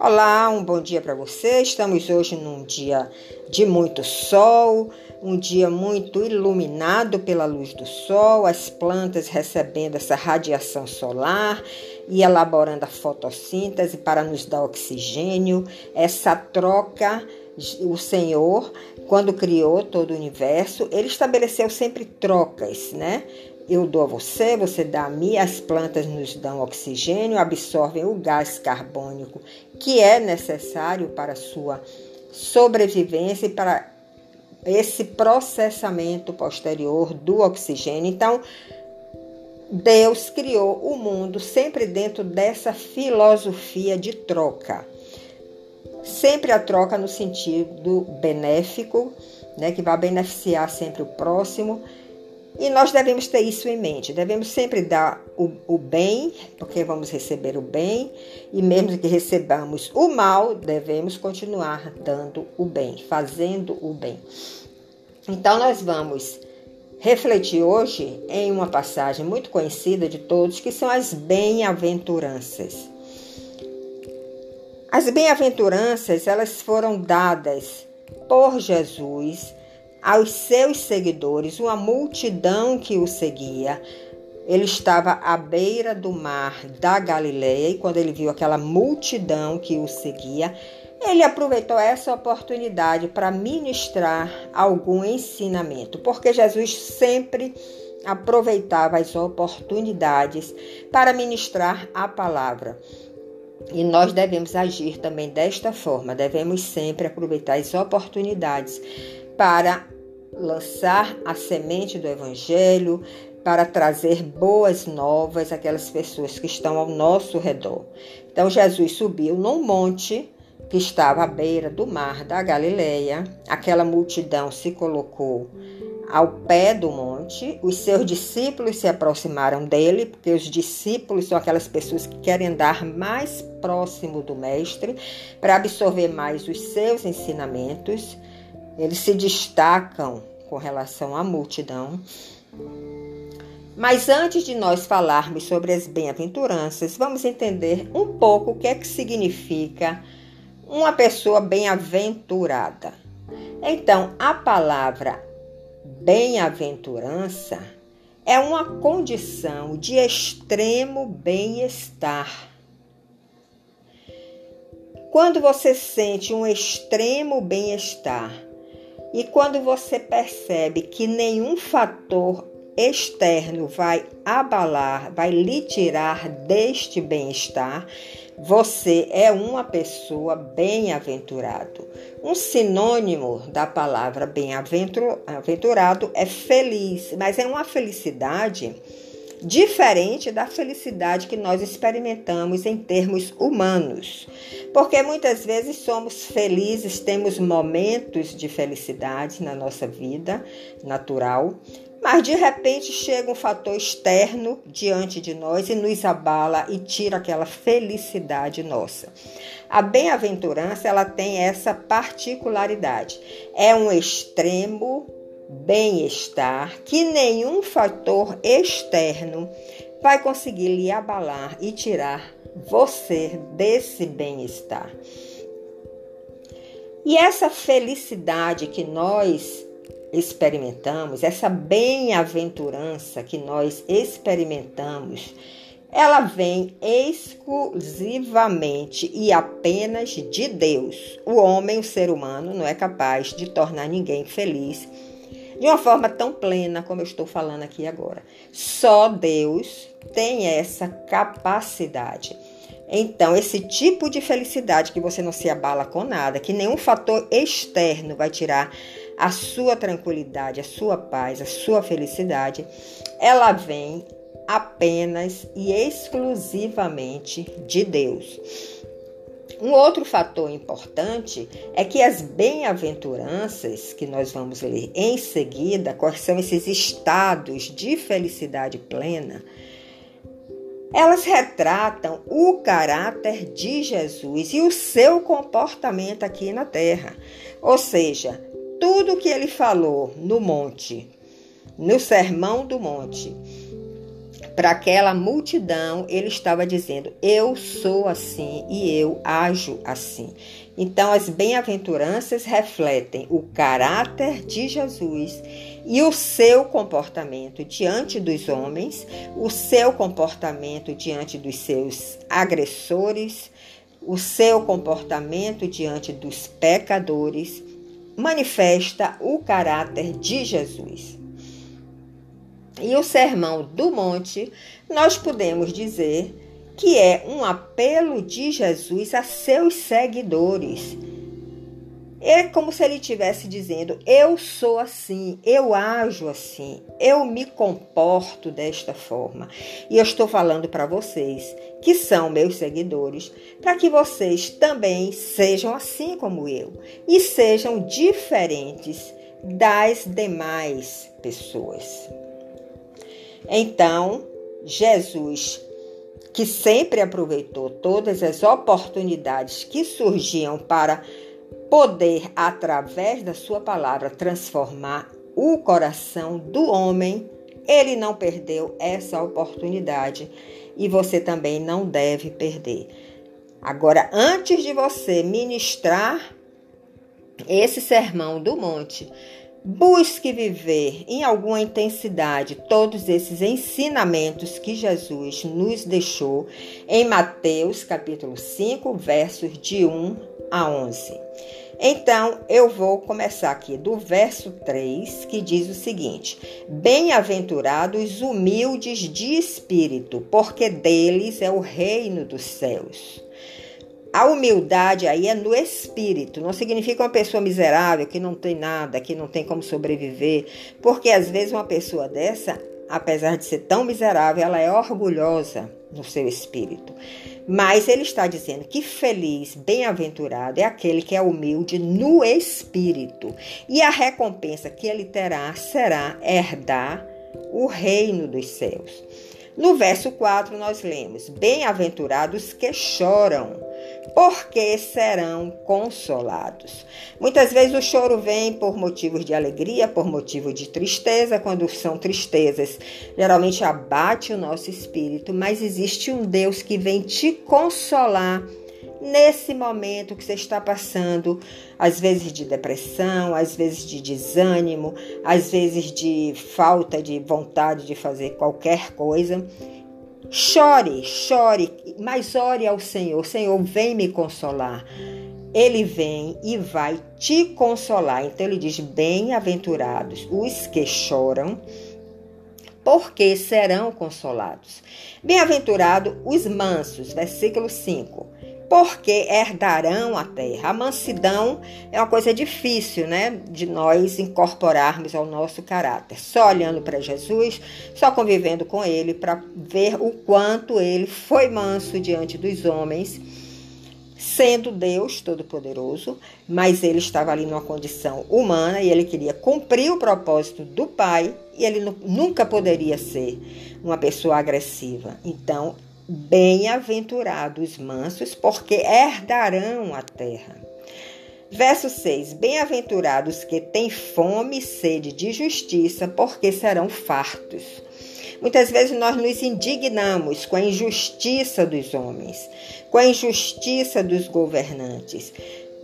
Olá, um bom dia para você. Estamos hoje num dia de muito sol, um dia muito iluminado pela luz do sol, as plantas recebendo essa radiação solar e elaborando a fotossíntese para nos dar oxigênio. Essa troca, o Senhor, quando criou todo o universo, ele estabeleceu sempre trocas, né? eu dou a você, você dá a mim, as plantas nos dão oxigênio, absorvem o gás carbônico que é necessário para a sua sobrevivência e para esse processamento posterior do oxigênio. Então, Deus criou o mundo sempre dentro dessa filosofia de troca. Sempre a troca no sentido benéfico, né, que vai beneficiar sempre o próximo e nós devemos ter isso em mente, devemos sempre dar o, o, bem, porque vamos receber o bem, e mesmo que recebamos o mal, devemos continuar dando o bem, fazendo o bem. Então, nós vamos refletir hoje em uma passagem muito conhecida de todos, que são as bem-aventuranças. As bem-aventuranças, elas foram dadas por Jesus aos seus seguidores, uma multidão que o seguia. Ele estava à beira do mar da Galileia e quando ele viu aquela multidão que o seguia, ele aproveitou essa oportunidade para ministrar algum ensinamento, porque Jesus sempre aproveitava as oportunidades para ministrar a palavra. E nós devemos agir também desta forma, devemos sempre aproveitar as oportunidades para lançar a semente do Evangelho, para trazer boas novas àquelas pessoas que estão ao nosso redor. Então Jesus subiu num monte que estava à beira do mar da Galileia. Aquela multidão se colocou ao pé do monte. Os seus discípulos se aproximaram dele, porque os discípulos são aquelas pessoas que querem andar mais próximo do mestre para absorver mais os seus ensinamentos. Eles se destacam com relação à multidão. Mas antes de nós falarmos sobre as bem-aventuranças, vamos entender um pouco o que é que significa uma pessoa bem-aventurada. Então, a palavra bem-aventurança é uma condição de extremo bem-estar. Quando você sente um extremo bem-estar, e quando você percebe que nenhum fator externo vai abalar, vai lhe tirar deste bem-estar, você é uma pessoa bem-aventurado. Um sinônimo da palavra bem-aventurado é feliz, mas é uma felicidade diferente da felicidade que nós experimentamos em termos humanos. Porque muitas vezes somos felizes, temos momentos de felicidade na nossa vida natural, mas de repente chega um fator externo diante de nós e nos abala e tira aquela felicidade nossa. A bem-aventurança, ela tem essa particularidade. É um extremo bem-estar que nenhum fator externo vai conseguir lhe abalar e tirar você desse bem-estar. E essa felicidade que nós experimentamos, essa bem-aventurança que nós experimentamos, ela vem exclusivamente e apenas de Deus. O homem, o ser humano, não é capaz de tornar ninguém feliz de uma forma tão plena como eu estou falando aqui agora. Só Deus tem essa capacidade. Então, esse tipo de felicidade que você não se abala com nada, que nenhum fator externo vai tirar a sua tranquilidade, a sua paz, a sua felicidade, ela vem apenas e exclusivamente de Deus. Um outro fator importante é que as bem-aventuranças, que nós vamos ler em seguida, quais são esses estados de felicidade plena, elas retratam o caráter de Jesus e o seu comportamento aqui na terra. Ou seja, tudo que ele falou no monte no Sermão do Monte. Para aquela multidão, ele estava dizendo: Eu sou assim e eu ajo assim. Então, as bem-aventuranças refletem o caráter de Jesus e o seu comportamento diante dos homens, o seu comportamento diante dos seus agressores, o seu comportamento diante dos pecadores, manifesta o caráter de Jesus. E o Sermão do Monte, nós podemos dizer que é um apelo de Jesus a seus seguidores. É como se ele estivesse dizendo: Eu sou assim, eu ajo assim, eu me comporto desta forma. E eu estou falando para vocês, que são meus seguidores, para que vocês também sejam assim como eu e sejam diferentes das demais pessoas. Então, Jesus que sempre aproveitou todas as oportunidades que surgiam para poder, através da sua palavra, transformar o coração do homem, ele não perdeu essa oportunidade e você também não deve perder. Agora, antes de você ministrar esse sermão do monte, Busque viver em alguma intensidade todos esses ensinamentos que Jesus nos deixou em Mateus capítulo 5, versos de 1 a 11. Então, eu vou começar aqui do verso 3, que diz o seguinte: Bem-aventurados humildes de espírito, porque deles é o reino dos céus. A humildade aí é no espírito, não significa uma pessoa miserável que não tem nada, que não tem como sobreviver, porque às vezes uma pessoa dessa, apesar de ser tão miserável, ela é orgulhosa no seu espírito. Mas ele está dizendo que feliz, bem-aventurado é aquele que é humilde no espírito, e a recompensa que ele terá será herdar o reino dos céus. No verso 4, nós lemos: Bem-aventurados que choram, porque serão consolados. Muitas vezes o choro vem por motivos de alegria, por motivo de tristeza. Quando são tristezas, geralmente abate o nosso espírito, mas existe um Deus que vem te consolar nesse momento que você está passando, às vezes de depressão, às vezes de desânimo, às vezes de falta de vontade de fazer qualquer coisa. Chore, chore, mas ore ao Senhor. Senhor, vem me consolar. Ele vem e vai te consolar. Então ele diz: Bem-aventurados os que choram, porque serão consolados. Bem-aventurados os mansos, versículo 5 porque herdarão a terra. A mansidão é uma coisa difícil, né, de nós incorporarmos ao nosso caráter. Só olhando para Jesus, só convivendo com ele para ver o quanto ele foi manso diante dos homens, sendo Deus todo-poderoso, mas ele estava ali numa condição humana e ele queria cumprir o propósito do Pai e ele nunca poderia ser uma pessoa agressiva. Então, Bem-aventurados mansos, porque herdarão a terra. Verso 6: Bem-aventurados que têm fome e sede de justiça, porque serão fartos. Muitas vezes nós nos indignamos com a injustiça dos homens, com a injustiça dos governantes,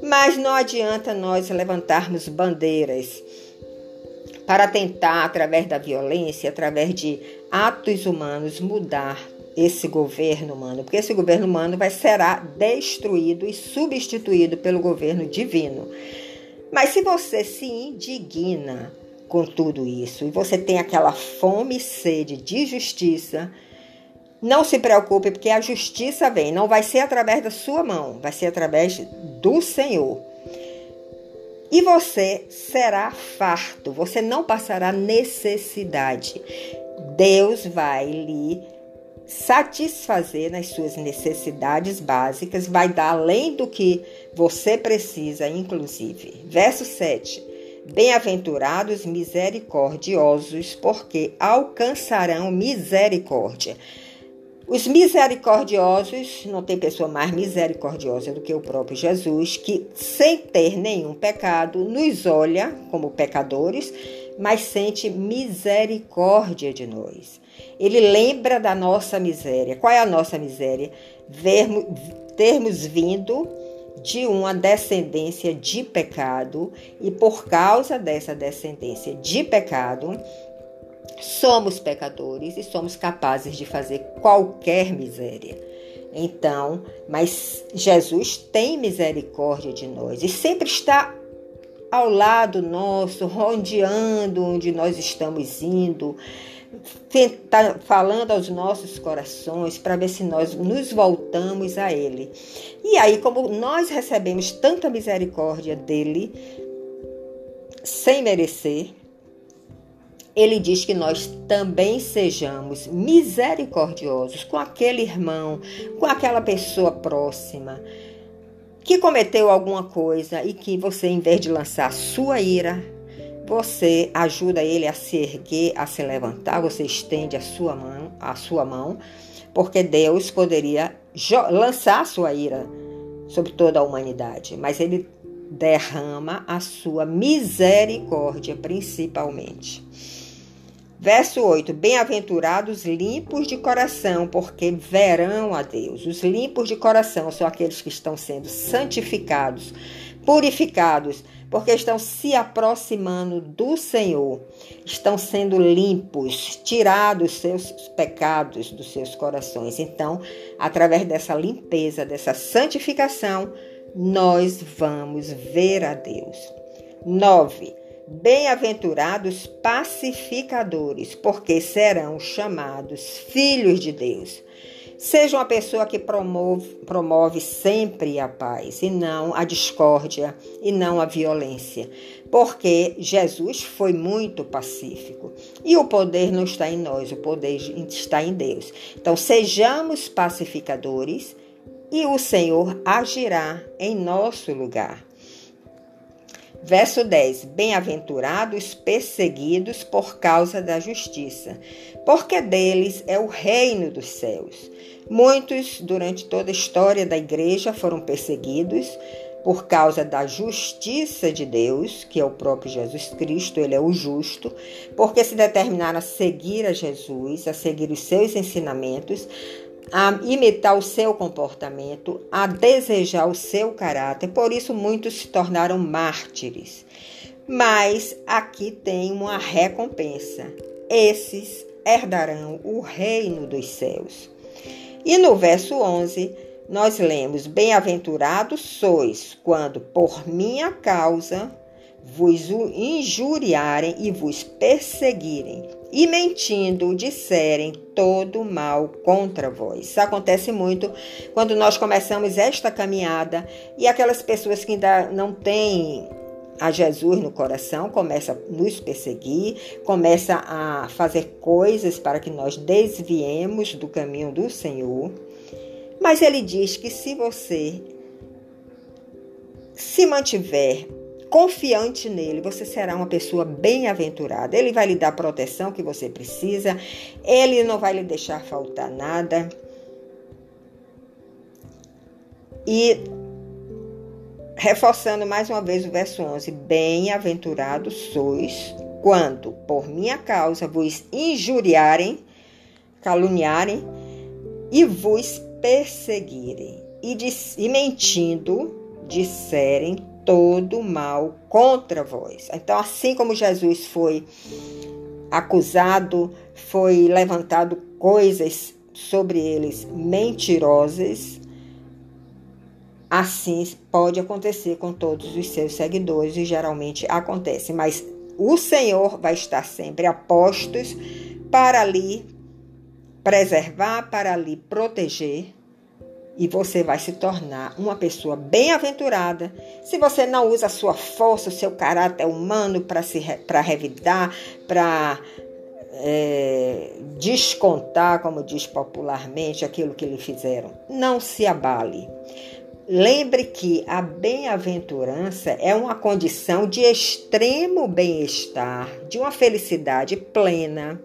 mas não adianta nós levantarmos bandeiras para tentar, através da violência, através de atos humanos, mudar esse governo humano, porque esse governo humano vai será destruído e substituído pelo governo divino. Mas se você se indigna com tudo isso e você tem aquela fome e sede de justiça, não se preocupe, porque a justiça vem, não vai ser através da sua mão, vai ser através do Senhor. E você será farto, você não passará necessidade. Deus vai lhe satisfazer nas suas necessidades básicas, vai dar além do que você precisa, inclusive. Verso 7. Bem-aventurados misericordiosos, porque alcançarão misericórdia. Os misericordiosos, não tem pessoa mais misericordiosa do que o próprio Jesus, que sem ter nenhum pecado, nos olha como pecadores, mas sente misericórdia de nós. Ele lembra da nossa miséria. Qual é a nossa miséria? Termos vindo de uma descendência de pecado e por causa dessa descendência de pecado, somos pecadores e somos capazes de fazer qualquer miséria. Então, mas Jesus tem misericórdia de nós e sempre está ao lado nosso, rondeando onde nós estamos indo, falando aos nossos corações para ver se nós nos voltamos a Ele. E aí, como nós recebemos tanta misericórdia dele, sem merecer, ele diz que nós também sejamos misericordiosos com aquele irmão, com aquela pessoa próxima que cometeu alguma coisa e que você, em vez de lançar sua ira, você ajuda ele a se erguer, a se levantar, você estende a sua mão, a sua mão, porque Deus poderia lançar sua ira sobre toda a humanidade, mas ele derrama a sua misericórdia principalmente. Verso 8: Bem-aventurados limpos de coração, porque verão a Deus. Os limpos de coração são aqueles que estão sendo santificados, purificados, porque estão se aproximando do Senhor, estão sendo limpos, tirados seus pecados dos seus corações. Então, através dessa limpeza, dessa santificação, nós vamos ver a Deus. 9. Bem-aventurados pacificadores, porque serão chamados filhos de Deus. Seja uma pessoa que promove, promove sempre a paz e não a discórdia e não a violência, porque Jesus foi muito pacífico e o poder não está em nós, o poder está em Deus. Então, sejamos pacificadores e o Senhor agirá em nosso lugar. Verso 10: Bem-aventurados perseguidos por causa da justiça, porque deles é o reino dos céus. Muitos, durante toda a história da igreja, foram perseguidos por causa da justiça de Deus, que é o próprio Jesus Cristo, ele é o justo, porque se determinaram a seguir a Jesus, a seguir os seus ensinamentos, a imitar o seu comportamento, a desejar o seu caráter. Por isso, muitos se tornaram mártires. Mas aqui tem uma recompensa: esses herdarão o reino dos céus. E no verso 11, nós lemos: Bem-aventurados sois quando por minha causa vos injuriarem e vos perseguirem e mentindo disserem todo mal contra vós. Isso acontece muito quando nós começamos esta caminhada e aquelas pessoas que ainda não têm a Jesus no coração começam a nos perseguir, começa a fazer coisas para que nós desviemos do caminho do Senhor. Mas ele diz que se você se mantiver confiante nele, você será uma pessoa bem-aventurada. Ele vai lhe dar a proteção que você precisa, ele não vai lhe deixar faltar nada. E reforçando mais uma vez o verso 11: Bem-aventurados sois quando por minha causa vos injuriarem, caluniarem e vos perseguirem, e, e mentindo disserem todo mal contra vós. Então, assim como Jesus foi acusado, foi levantado coisas sobre eles mentirosas, assim pode acontecer com todos os seus seguidores e geralmente acontece, mas o Senhor vai estar sempre a postos para lhe preservar, para lhe proteger e você vai se tornar uma pessoa bem-aventurada se você não usa a sua força, o seu caráter humano para se para revidar, para é, descontar, como diz popularmente, aquilo que lhe fizeram. Não se abale. Lembre que a bem-aventurança é uma condição de extremo bem-estar, de uma felicidade plena,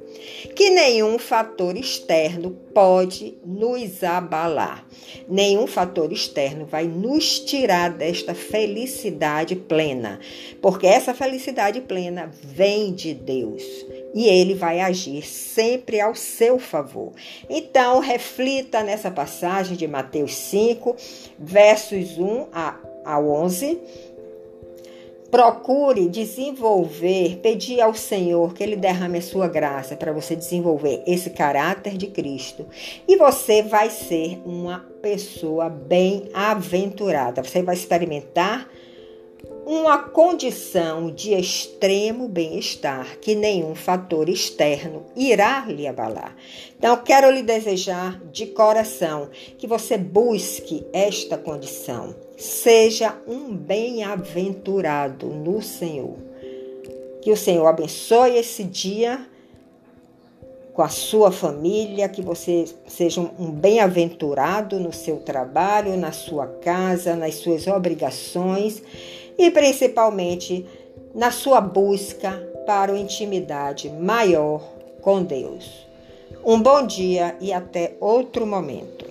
que nenhum fator externo pode nos abalar. Nenhum fator externo vai nos tirar desta felicidade plena, porque essa felicidade plena vem de Deus e ele vai agir sempre ao seu favor. Então, reflita nessa passagem de Mateus 5, versos 1 a 11. Procure desenvolver, pedir ao Senhor que Ele derrame a sua graça para você desenvolver esse caráter de Cristo. E você vai ser uma pessoa bem-aventurada. Você vai experimentar uma condição de extremo bem-estar que nenhum fator externo irá lhe abalar. Então, quero lhe desejar de coração que você busque esta condição. Seja um bem-aventurado no Senhor. Que o Senhor abençoe esse dia com a sua família, que você seja um bem-aventurado no seu trabalho, na sua casa, nas suas obrigações e principalmente na sua busca para uma intimidade maior com Deus. Um bom dia e até outro momento.